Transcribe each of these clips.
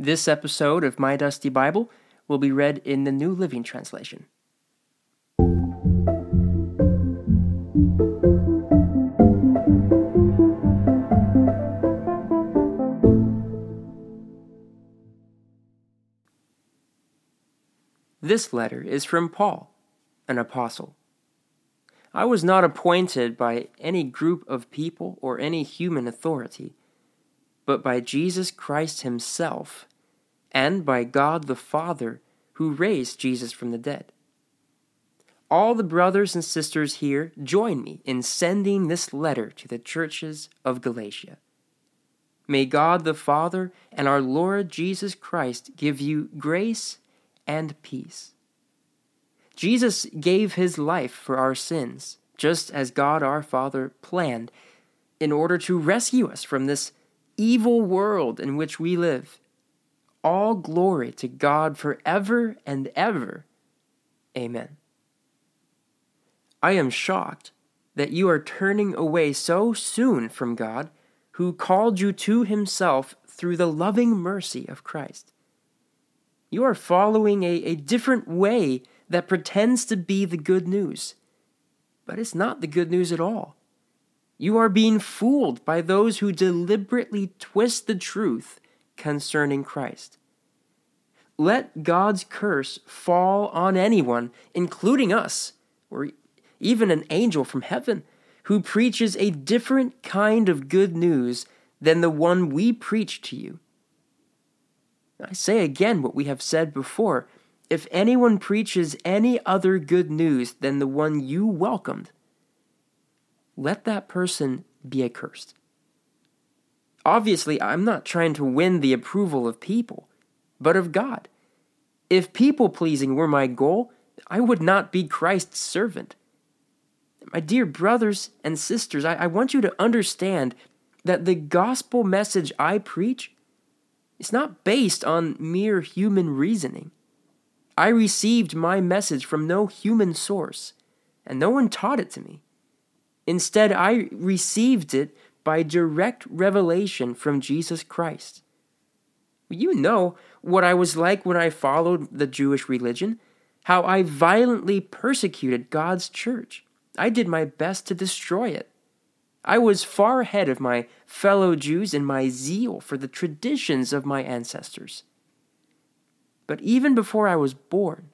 This episode of My Dusty Bible will be read in the New Living Translation. This letter is from Paul, an apostle. I was not appointed by any group of people or any human authority, but by Jesus Christ Himself and by God the Father who raised Jesus from the dead. All the brothers and sisters here join me in sending this letter to the churches of Galatia. May God the Father and our Lord Jesus Christ give you grace and peace. Jesus gave his life for our sins, just as God our Father planned, in order to rescue us from this evil world in which we live. All glory to God forever and ever. Amen. I am shocked that you are turning away so soon from God, who called you to himself through the loving mercy of Christ. You are following a, a different way that pretends to be the good news. But it's not the good news at all. You are being fooled by those who deliberately twist the truth concerning Christ. Let God's curse fall on anyone, including us, or even an angel from heaven, who preaches a different kind of good news than the one we preach to you. I say again what we have said before if anyone preaches any other good news than the one you welcomed, let that person be accursed. Obviously, I'm not trying to win the approval of people, but of God. If people pleasing were my goal, I would not be Christ's servant. My dear brothers and sisters, I, I want you to understand that the gospel message I preach is not based on mere human reasoning. I received my message from no human source, and no one taught it to me. Instead, I received it by direct revelation from Jesus Christ. You know what I was like when I followed the Jewish religion, how I violently persecuted God's church. I did my best to destroy it. I was far ahead of my fellow Jews in my zeal for the traditions of my ancestors. But even before I was born,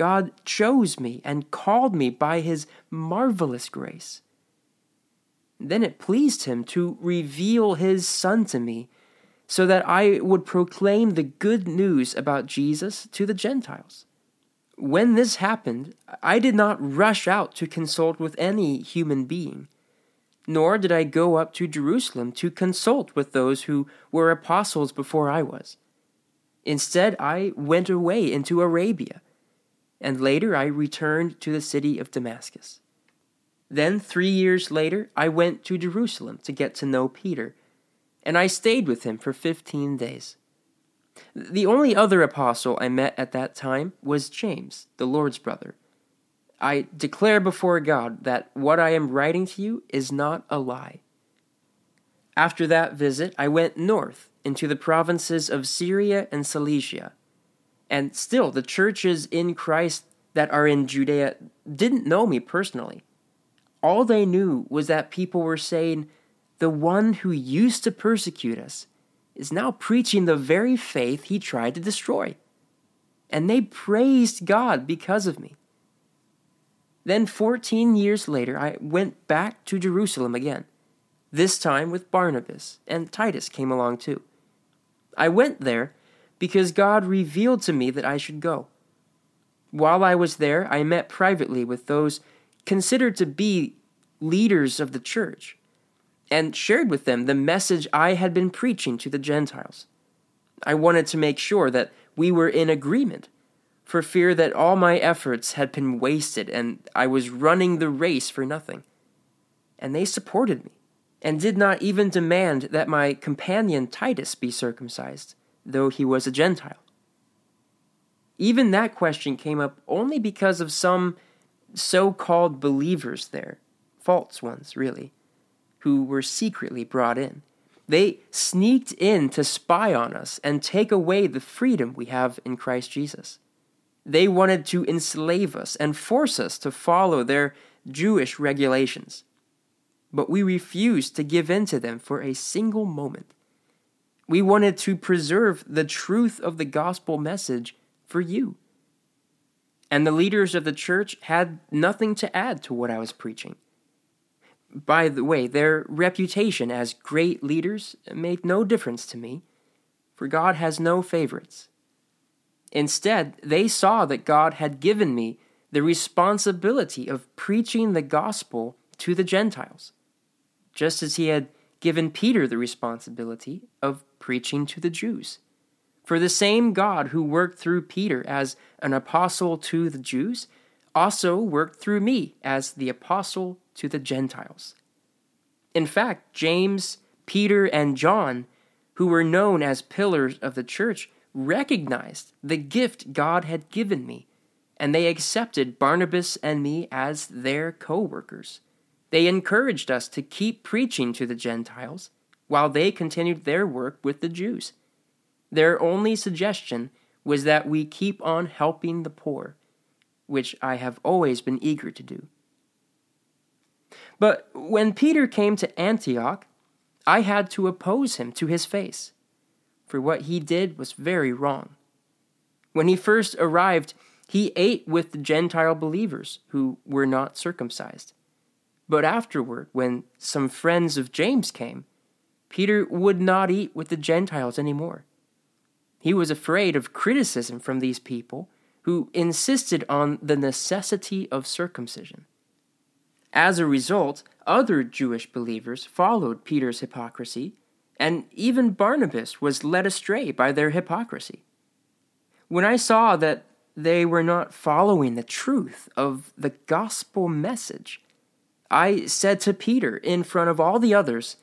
God chose me and called me by his marvelous grace. Then it pleased him to reveal his Son to me so that I would proclaim the good news about Jesus to the Gentiles. When this happened, I did not rush out to consult with any human being, nor did I go up to Jerusalem to consult with those who were apostles before I was. Instead, I went away into Arabia, and later I returned to the city of Damascus. Then, three years later, I went to Jerusalem to get to know Peter, and I stayed with him for fifteen days. The only other apostle I met at that time was James, the Lord's brother. I declare before God that what I am writing to you is not a lie. After that visit, I went north into the provinces of Syria and Cilicia. And still, the churches in Christ that are in Judea didn't know me personally. All they knew was that people were saying, The one who used to persecute us is now preaching the very faith he tried to destroy. And they praised God because of me. Then, 14 years later, I went back to Jerusalem again, this time with Barnabas, and Titus came along too. I went there because God revealed to me that I should go. While I was there, I met privately with those considered to be leaders of the church and shared with them the message I had been preaching to the Gentiles. I wanted to make sure that we were in agreement, for fear that all my efforts had been wasted and I was running the race for nothing. And they supported me and did not even demand that my companion Titus be circumcised, though he was a Gentile. Even that question came up only because of some so called believers there, false ones, really, who were secretly brought in. They sneaked in to spy on us and take away the freedom we have in Christ Jesus. They wanted to enslave us and force us to follow their Jewish regulations. But we refused to give in to them for a single moment. We wanted to preserve the truth of the gospel message for you. And the leaders of the church had nothing to add to what I was preaching. By the way, their reputation as great leaders made no difference to me, for God has no favorites. Instead, they saw that God had given me the responsibility of preaching the gospel to the Gentiles, just as He had given Peter the responsibility of preaching to the Jews. For the same God who worked through Peter as an apostle to the Jews also worked through me as the apostle to the Gentiles. In fact, James, Peter, and John, who were known as pillars of the church, recognized the gift God had given me, and they accepted Barnabas and me as their co workers. They encouraged us to keep preaching to the Gentiles while they continued their work with the Jews. Their only suggestion was that we keep on helping the poor, which I have always been eager to do. But when Peter came to Antioch, I had to oppose him to his face, for what he did was very wrong. When he first arrived, he ate with the Gentile believers who were not circumcised. But afterward, when some friends of James came, Peter would not eat with the Gentiles anymore. He was afraid of criticism from these people who insisted on the necessity of circumcision. As a result, other Jewish believers followed Peter's hypocrisy, and even Barnabas was led astray by their hypocrisy. When I saw that they were not following the truth of the gospel message, I said to Peter in front of all the others,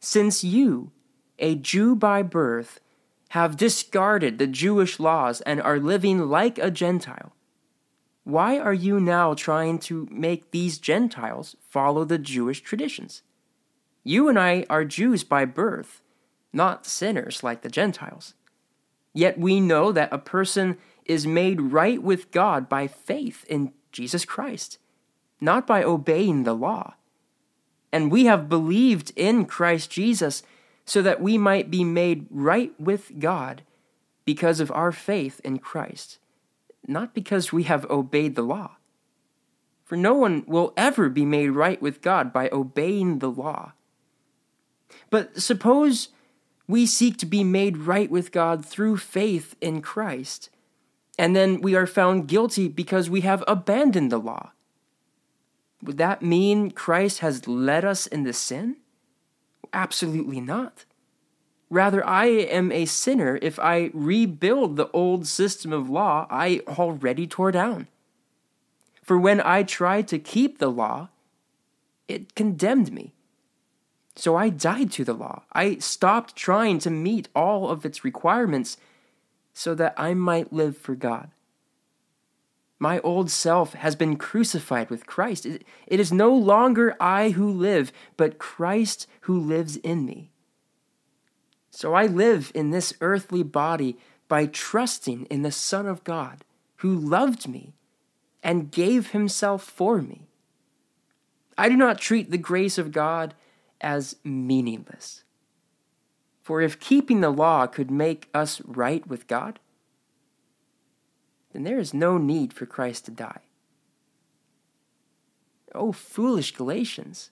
Since you, a Jew by birth, have discarded the Jewish laws and are living like a Gentile. Why are you now trying to make these Gentiles follow the Jewish traditions? You and I are Jews by birth, not sinners like the Gentiles. Yet we know that a person is made right with God by faith in Jesus Christ, not by obeying the law. And we have believed in Christ Jesus so that we might be made right with God because of our faith in Christ, not because we have obeyed the law. For no one will ever be made right with God by obeying the law. But suppose we seek to be made right with God through faith in Christ, and then we are found guilty because we have abandoned the law. Would that mean Christ has led us into sin? Absolutely not. Rather, I am a sinner if I rebuild the old system of law I already tore down. For when I tried to keep the law, it condemned me. So I died to the law. I stopped trying to meet all of its requirements so that I might live for God. My old self has been crucified with Christ. It, is no longer I who live, but Christ who lives in me. So I live in this earthly body by trusting in the Son of God who loved me and gave himself for me. I do not treat the grace of God as meaningless. For if keeping the law could make us right with God, then there is no need for Christ to die. Oh, foolish Galatians,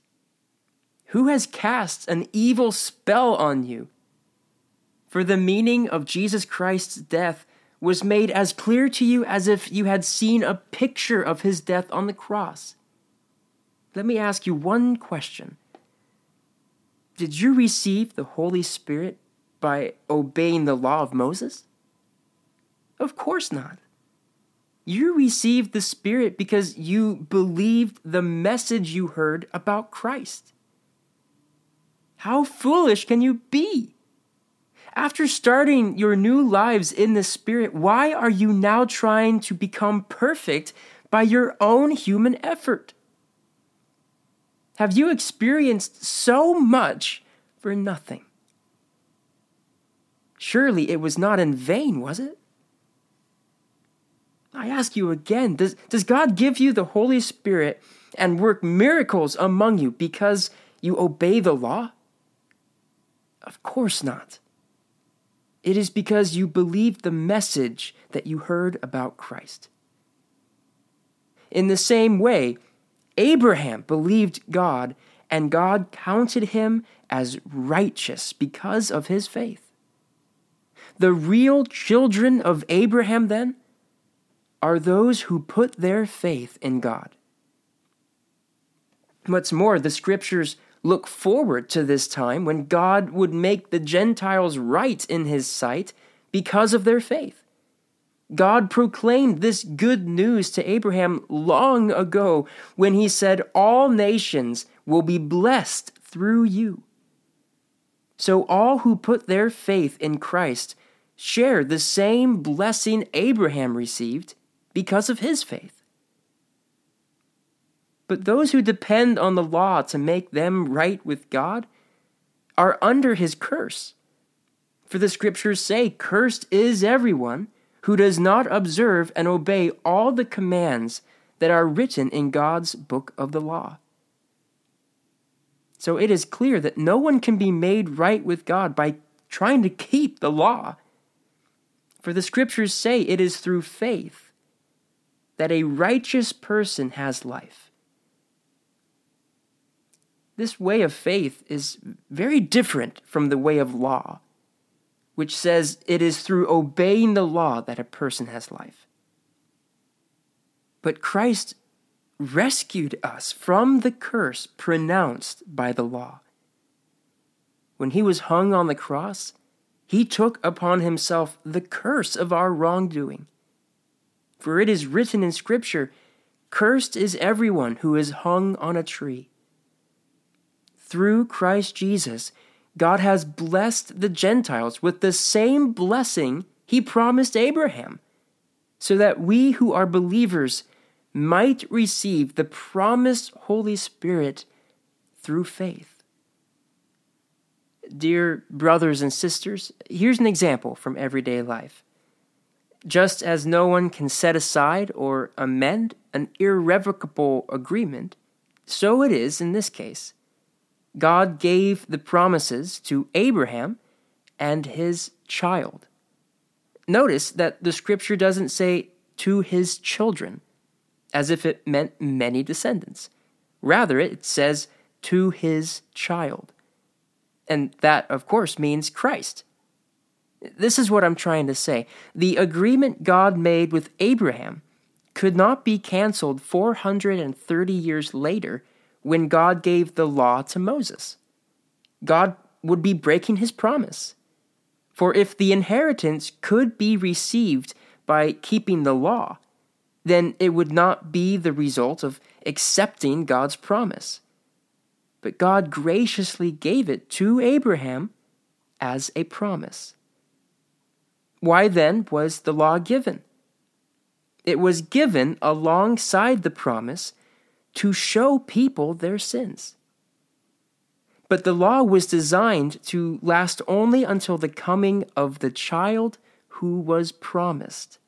who has cast an evil spell on you? For the meaning of Jesus Christ's death was made as clear to you as if you had seen a picture of his death on the cross. Let me ask you one question Did you receive the Holy Spirit by obeying the law of Moses? Of course not. You received the Spirit because you believed the message you heard about Christ. How foolish can you be? After starting your new lives in the Spirit, why are you now trying to become perfect by your own human effort? Have you experienced so much for nothing? Surely it was not in vain, was it? I ask you again does, does God give you the Holy Spirit and work miracles among you because you obey the law? Of course not. It is because you believed the message that you heard about Christ. In the same way, Abraham believed God, and God counted him as righteous because of his faith. The real children of Abraham, then, are those who put their faith in God. What's more, the scriptures look forward to this time when God would make the Gentiles right in his sight because of their faith. God proclaimed this good news to Abraham long ago when he said, All nations will be blessed through you. So all who put their faith in Christ share the same blessing Abraham received because of his faith. But those who depend on the law to make them right with God are under his curse. For the scriptures say, Cursed is everyone who does not observe and obey all the commands that are written in God's book of the law. So it is clear that no one can be made right with God by trying to keep the law. For the scriptures say it is through faith that a righteous person has life. This way of faith is very different from the way of law which says it is through obeying the law that a person has life. But Christ rescued us from the curse pronounced by the law. When he was hung on the cross, he took upon himself the curse of our wrongdoing. For it is written in Scripture, Cursed is everyone who is hung on a tree. Through Christ Jesus, God has blessed the Gentiles with the same blessing he promised Abraham, so that we who are believers might receive the promised Holy Spirit through faith. Dear brothers and sisters, here's an example from everyday life. Just as no one can set aside or amend an irrevocable agreement, so it is in this case. God gave the promises to Abraham and his child. Notice that the scripture doesn't say to his children, as if it meant many descendants. Rather, it says to his child. And that, of course, means Christ. This is what I'm trying to say. The agreement God made with Abraham could not be canceled 430 years later when God gave the law to Moses. God would be breaking his promise. For if the inheritance could be received by keeping the law, then it would not be the result of accepting God's promise. But God graciously gave it to Abraham as a promise. Why then was the law given? It was given alongside the promise to show people their sins. But the law was designed to last only until the coming of the child who was promised.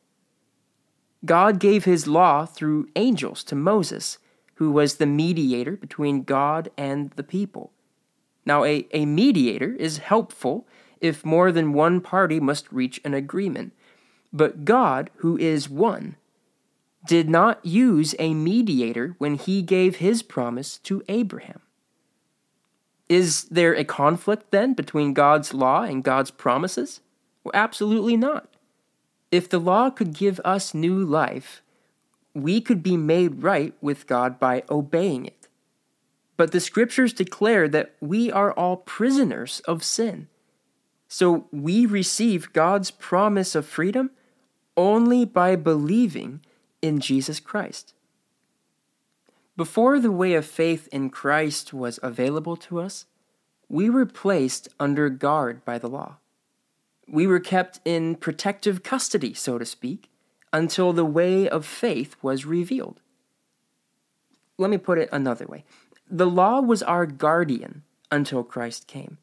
God gave his law through angels to Moses, who was the mediator between God and the people. Now, a, a mediator is helpful if more than one party must reach an agreement. But God, who is one, did not use a mediator when he gave his promise to Abraham. Is there a conflict then between God's law and God's promises? Well, absolutely not. If the law could give us new life, we could be made right with God by obeying it. But the scriptures declare that we are all prisoners of sin. So we receive God's promise of freedom only by believing in Jesus Christ. Before the way of faith in Christ was available to us, we were placed under guard by the law. We were kept in protective custody, so to speak, until the way of faith was revealed. Let me put it another way the law was our guardian until Christ came.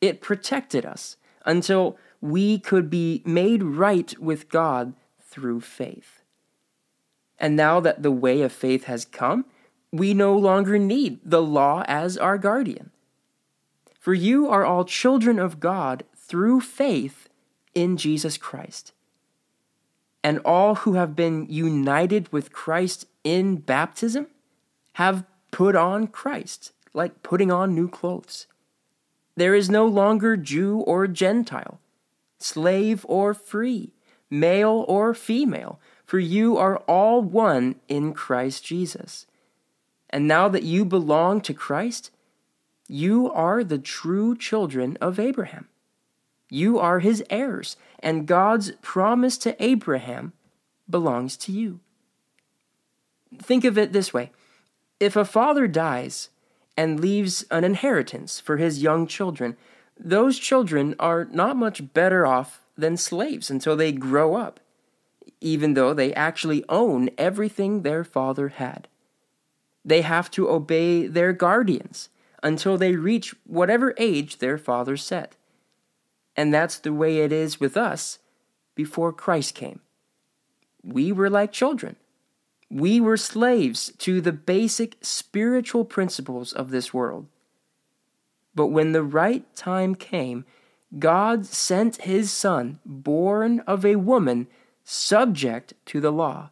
It protected us until we could be made right with God through faith. And now that the way of faith has come, we no longer need the law as our guardian. For you are all children of God through faith in Jesus Christ. And all who have been united with Christ in baptism have put on Christ, like putting on new clothes. There is no longer Jew or Gentile, slave or free, male or female, for you are all one in Christ Jesus. And now that you belong to Christ, you are the true children of Abraham. You are his heirs, and God's promise to Abraham belongs to you. Think of it this way if a father dies and leaves an inheritance for his young children, those children are not much better off than slaves until they grow up, even though they actually own everything their father had. They have to obey their guardians until they reach whatever age their father set. And that's the way it is with us before Christ came. We were like children. We were slaves to the basic spiritual principles of this world. But when the right time came, God sent his Son, born of a woman, subject to the law.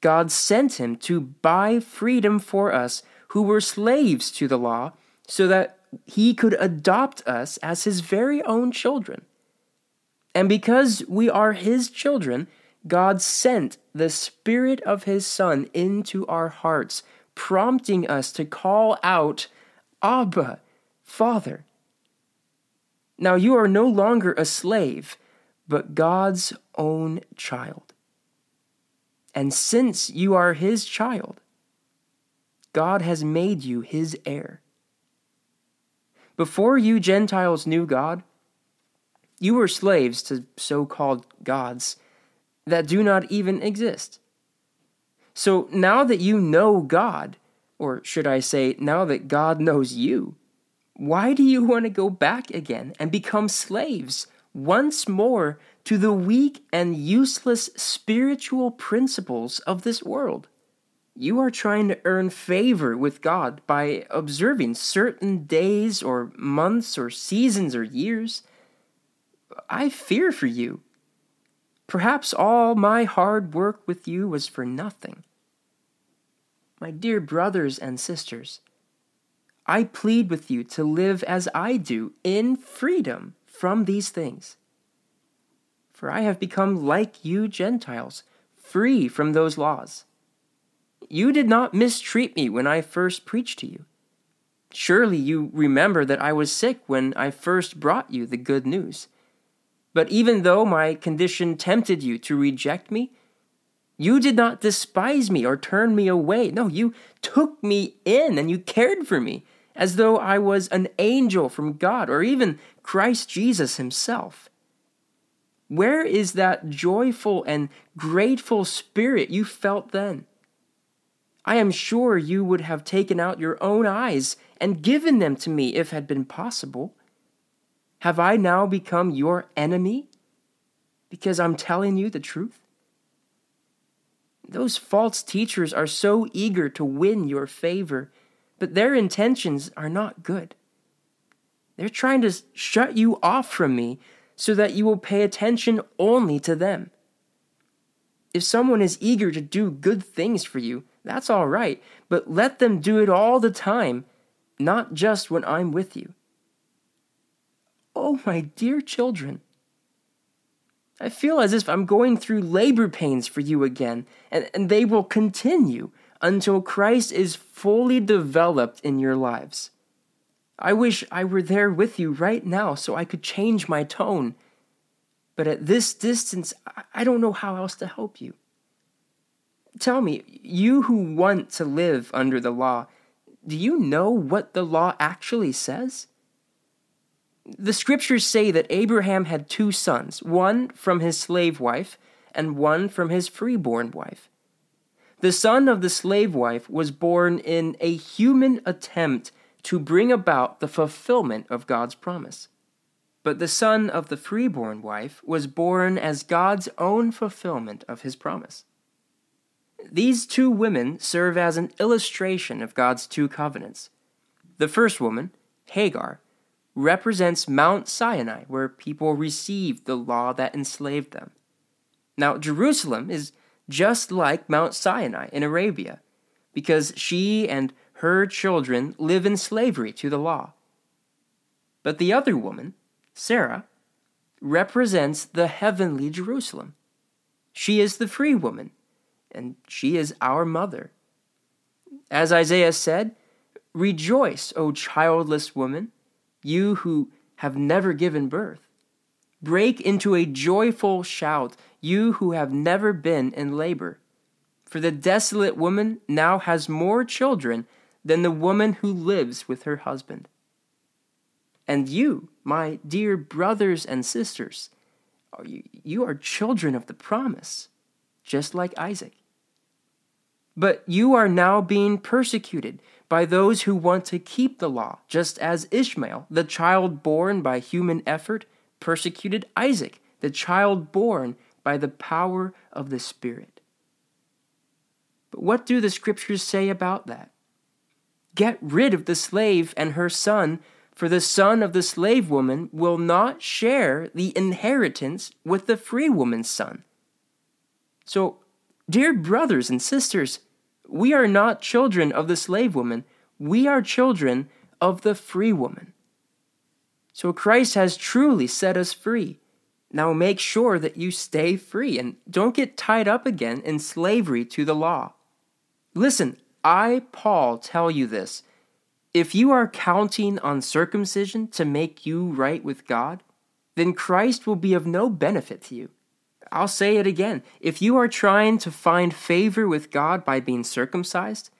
God sent him to buy freedom for us who were slaves to the law, so that he could adopt us as his very own children. And because we are his children, God sent the Spirit of his Son into our hearts, prompting us to call out, Abba, Father. Now you are no longer a slave, but God's own child. And since you are his child, God has made you his heir. Before you Gentiles knew God, you were slaves to so called gods that do not even exist. So now that you know God, or should I say, now that God knows you, why do you want to go back again and become slaves once more to the weak and useless spiritual principles of this world? you are trying to earn favor with God by observing certain days or months or seasons or years. I fear for you. Perhaps all my hard work with you was for nothing. My dear brothers and sisters, I plead with you to live as I do in freedom from these things. For I have become like you Gentiles, free from those laws. You did not mistreat me when I first preached to you. Surely you remember that I was sick when I first brought you the good news. But even though my condition tempted you to reject me, you did not despise me or turn me away. No, you took me in and you cared for me as though I was an angel from God or even Christ Jesus himself. Where is that joyful and grateful spirit you felt then? I am sure you would have taken out your own eyes and given them to me if had been possible. Have I now become your enemy because I'm telling you the truth? Those false teachers are so eager to win your favor, but their intentions are not good. They're trying to shut you off from me so that you will pay attention only to them. If someone is eager to do good things for you, that's all right, but let them do it all the time, not just when I'm with you. Oh, my dear children, I feel as if I'm going through labor pains for you again, and, and they will continue until Christ is fully developed in your lives. I wish I were there with you right now so I could change my tone. But at this distance, I don't know how else to help you. Tell me, you who want to live under the law, do you know what the law actually says? The scriptures say that Abraham had two sons, one from his slave wife and one from his freeborn wife. The son of the slave wife was born in a human attempt to bring about the fulfillment of God's promise. but the son of the freeborn wife was born as God's own fulfillment of his promise. These two women serve as an illustration of God's two covenants. The first woman, Hagar, represents Mount Sinai, where people received the law that enslaved them. Now, Jerusalem is just like Mount Sinai in Arabia, because she and her children live in slavery to the law. But the other woman, Sarah, represents the heavenly Jerusalem. She is the free woman, and she is our mother. As Isaiah said, Rejoice, O childless woman, you who have never given birth. Break into a joyful shout, you who have never been in labor. For the desolate woman now has more children than the woman who lives with her husband. And you, my dear brothers and sisters, you are children of the promise, just like Isaac. But you are now being persecuted by those who want to keep the law, just as Ishmael, the child born by human effort, persecuted Isaac, the child born by the power of the Spirit. But what do the scriptures say about that? Get rid of the slave and her son, for the son of the slave woman will not share the inheritance with the free woman's son. So, dear brothers and sisters, we are not children of the slave woman, we are children of the free woman. So Christ has truly set us free. Now make sure that you stay free and don't get tied up again in slavery to the law. Listen, I, Paul, tell you this. If you are counting on circumcision to make you right with God, then Christ will be of no benefit to you. I'll say it again. If you are trying to find favor with God by being circumcised,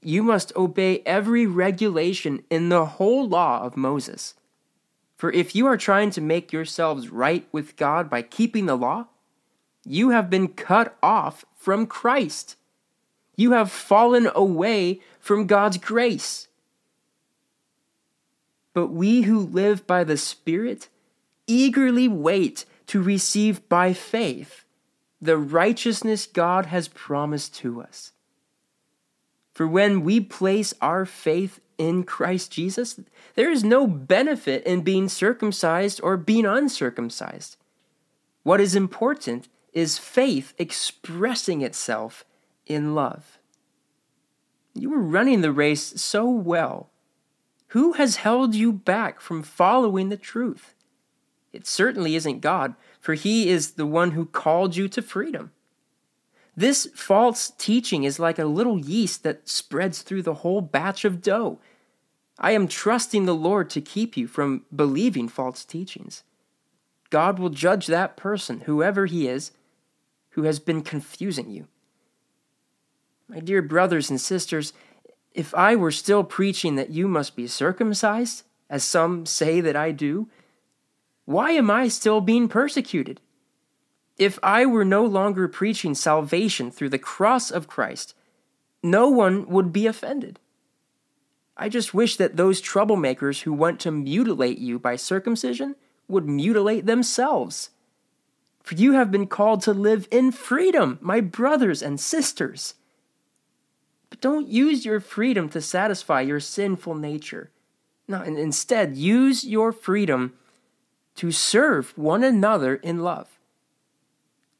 you must obey every regulation in the whole law of Moses. For if you are trying to make yourselves right with God by keeping the law, you have been cut off from Christ. You have fallen away from God's grace. But we who live by the Spirit eagerly wait to receive by faith the righteousness God has promised to us. For when we place our faith in Christ Jesus, there is no benefit in being circumcised or being uncircumcised. What is important is faith expressing itself in love. You were running the race so well. Who has held you back from following the truth? It certainly isn't God, for He is the one who called you to freedom. This false teaching is like a little yeast that spreads through the whole batch of dough. I am trusting the Lord to keep you from believing false teachings. God will judge that person, whoever he is, who has been confusing you. My dear brothers and sisters, if I were still preaching that you must be circumcised, as some say that I do, why am I still being persecuted? If I were no longer preaching salvation through the cross of Christ, no one would be offended. I just wish that those troublemakers who want to mutilate you by circumcision would mutilate themselves. For you have been called to live in freedom, my brothers and sisters. But don't use your freedom to satisfy your sinful nature. No, instead, use your freedom to serve one another in love.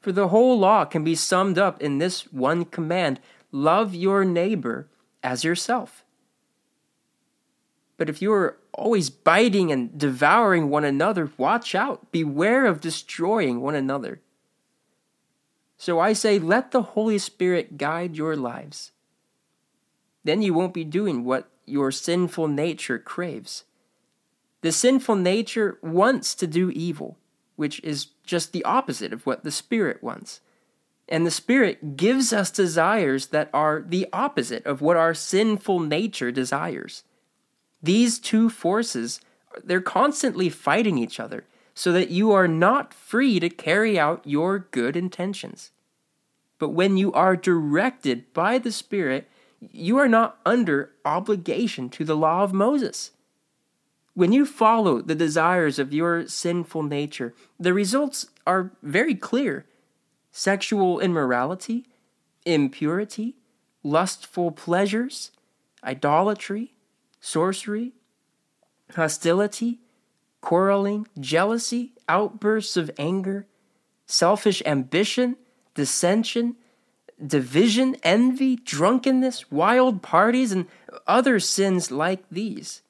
For the whole law can be summed up in this one command love your neighbor as yourself. But if you are always biting and devouring one another, watch out. Beware of destroying one another. So I say, let the Holy Spirit guide your lives. Then you won't be doing what your sinful nature craves. The sinful nature wants to do evil, which is just the opposite of what the Spirit wants. And the Spirit gives us desires that are the opposite of what our sinful nature desires. These two forces, they're constantly fighting each other so that you are not free to carry out your good intentions. But when you are directed by the Spirit, you are not under obligation to the law of Moses. When you follow the desires of your sinful nature, the results are very clear sexual immorality, impurity, lustful pleasures, idolatry, sorcery, hostility, quarreling, jealousy, outbursts of anger, selfish ambition, dissension, division, envy, drunkenness, wild parties, and other sins like these.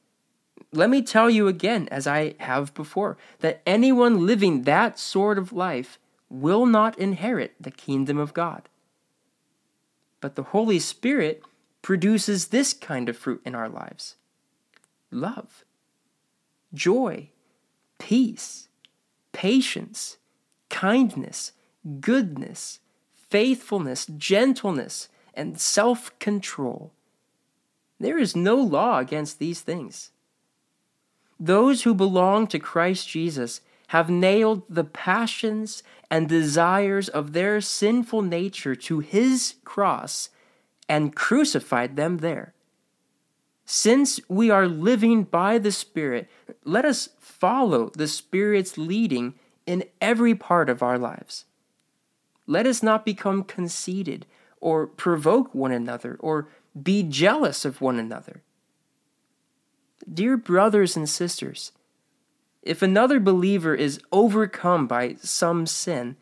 Let me tell you again, as I have before, that anyone living that sort of life will not inherit the kingdom of God. But the Holy Spirit produces this kind of fruit in our lives love, joy, peace, patience, kindness, goodness, faithfulness, gentleness, and self control. There is no law against these things. Those who belong to Christ Jesus have nailed the passions and desires of their sinful nature to his cross and crucified them there. Since we are living by the Spirit, let us follow the Spirit's leading in every part of our lives. Let us not become conceited or provoke one another or be jealous of one another. Dear brothers and sisters, if another believer is overcome by some sin,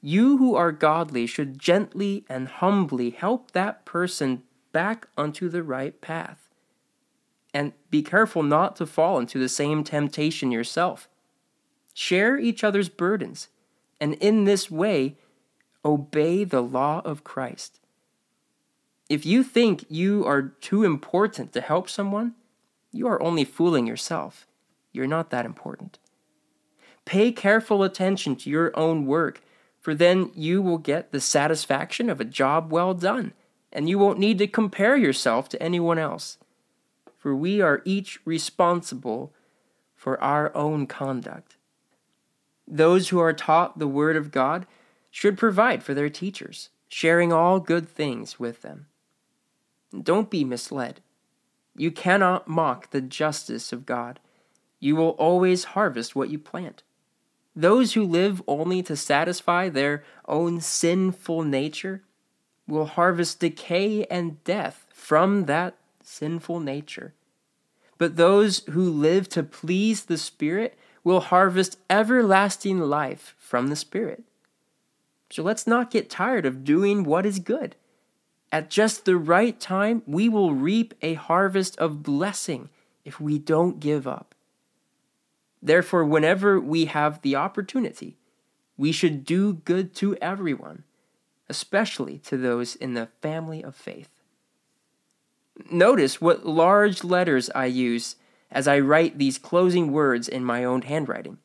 you who are godly should gently and humbly help that person back onto the right path. And be careful not to fall into the same temptation yourself. Share each other's burdens, and in this way, Obey the law of Christ. If you think you are too important to help someone, you are only fooling yourself. You're not that important. Pay careful attention to your own work, for then you will get the satisfaction of a job well done, and you won't need to compare yourself to anyone else. For we are each responsible for our own conduct. Those who are taught the Word of God should provide for their teachers, sharing all good things with them. Don't be misled. You cannot mock the justice of God. You will always harvest what you plant. Those who live only to satisfy their own sinful nature will harvest decay and death from that sinful nature. But those who live to please the Spirit will harvest everlasting life from the Spirit. So let's not get tired of doing what is good. At just the right time, we will reap a harvest of blessing if we don't give up. Therefore, whenever we have the opportunity, we should do good to everyone, especially to those in the family of faith. Notice what large letters I use as I write these closing words in my own handwriting.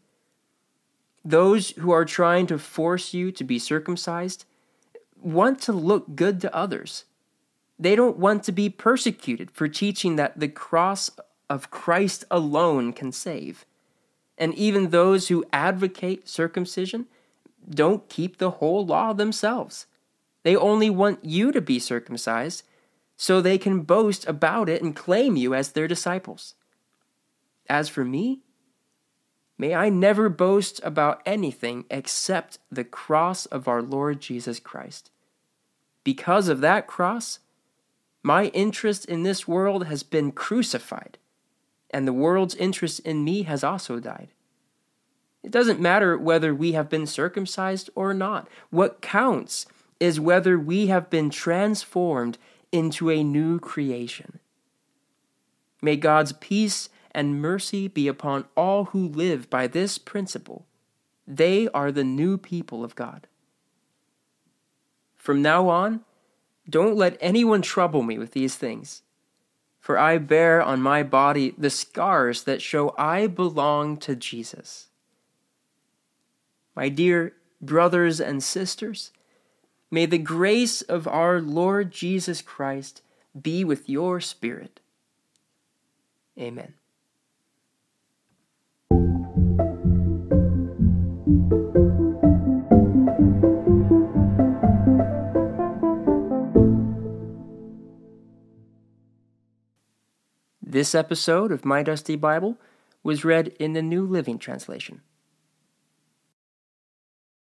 Those who are trying to force you to be circumcised want to look good to others. They don't want to be persecuted for teaching that the cross of Christ alone can save. And even those who advocate circumcision don't keep the whole law themselves. They only want you to be circumcised so they can boast about it and claim you as their disciples. As for me, May I never boast about anything except the cross of our Lord Jesus Christ. Because of that cross, my interest in this world has been crucified, and the world's interest in me has also died. It doesn't matter whether we have been circumcised or not. What counts is whether we have been transformed into a new creation. May God's peace and mercy be upon all who live by this principle. They are the new people of God. From now on, don't let anyone trouble me with these things, for I bear on my body the scars that show I belong to Jesus. My dear brothers and sisters, may the grace of our Lord Jesus Christ be with your spirit. Amen. This episode of My Dusty Bible was read in the New Living Translation.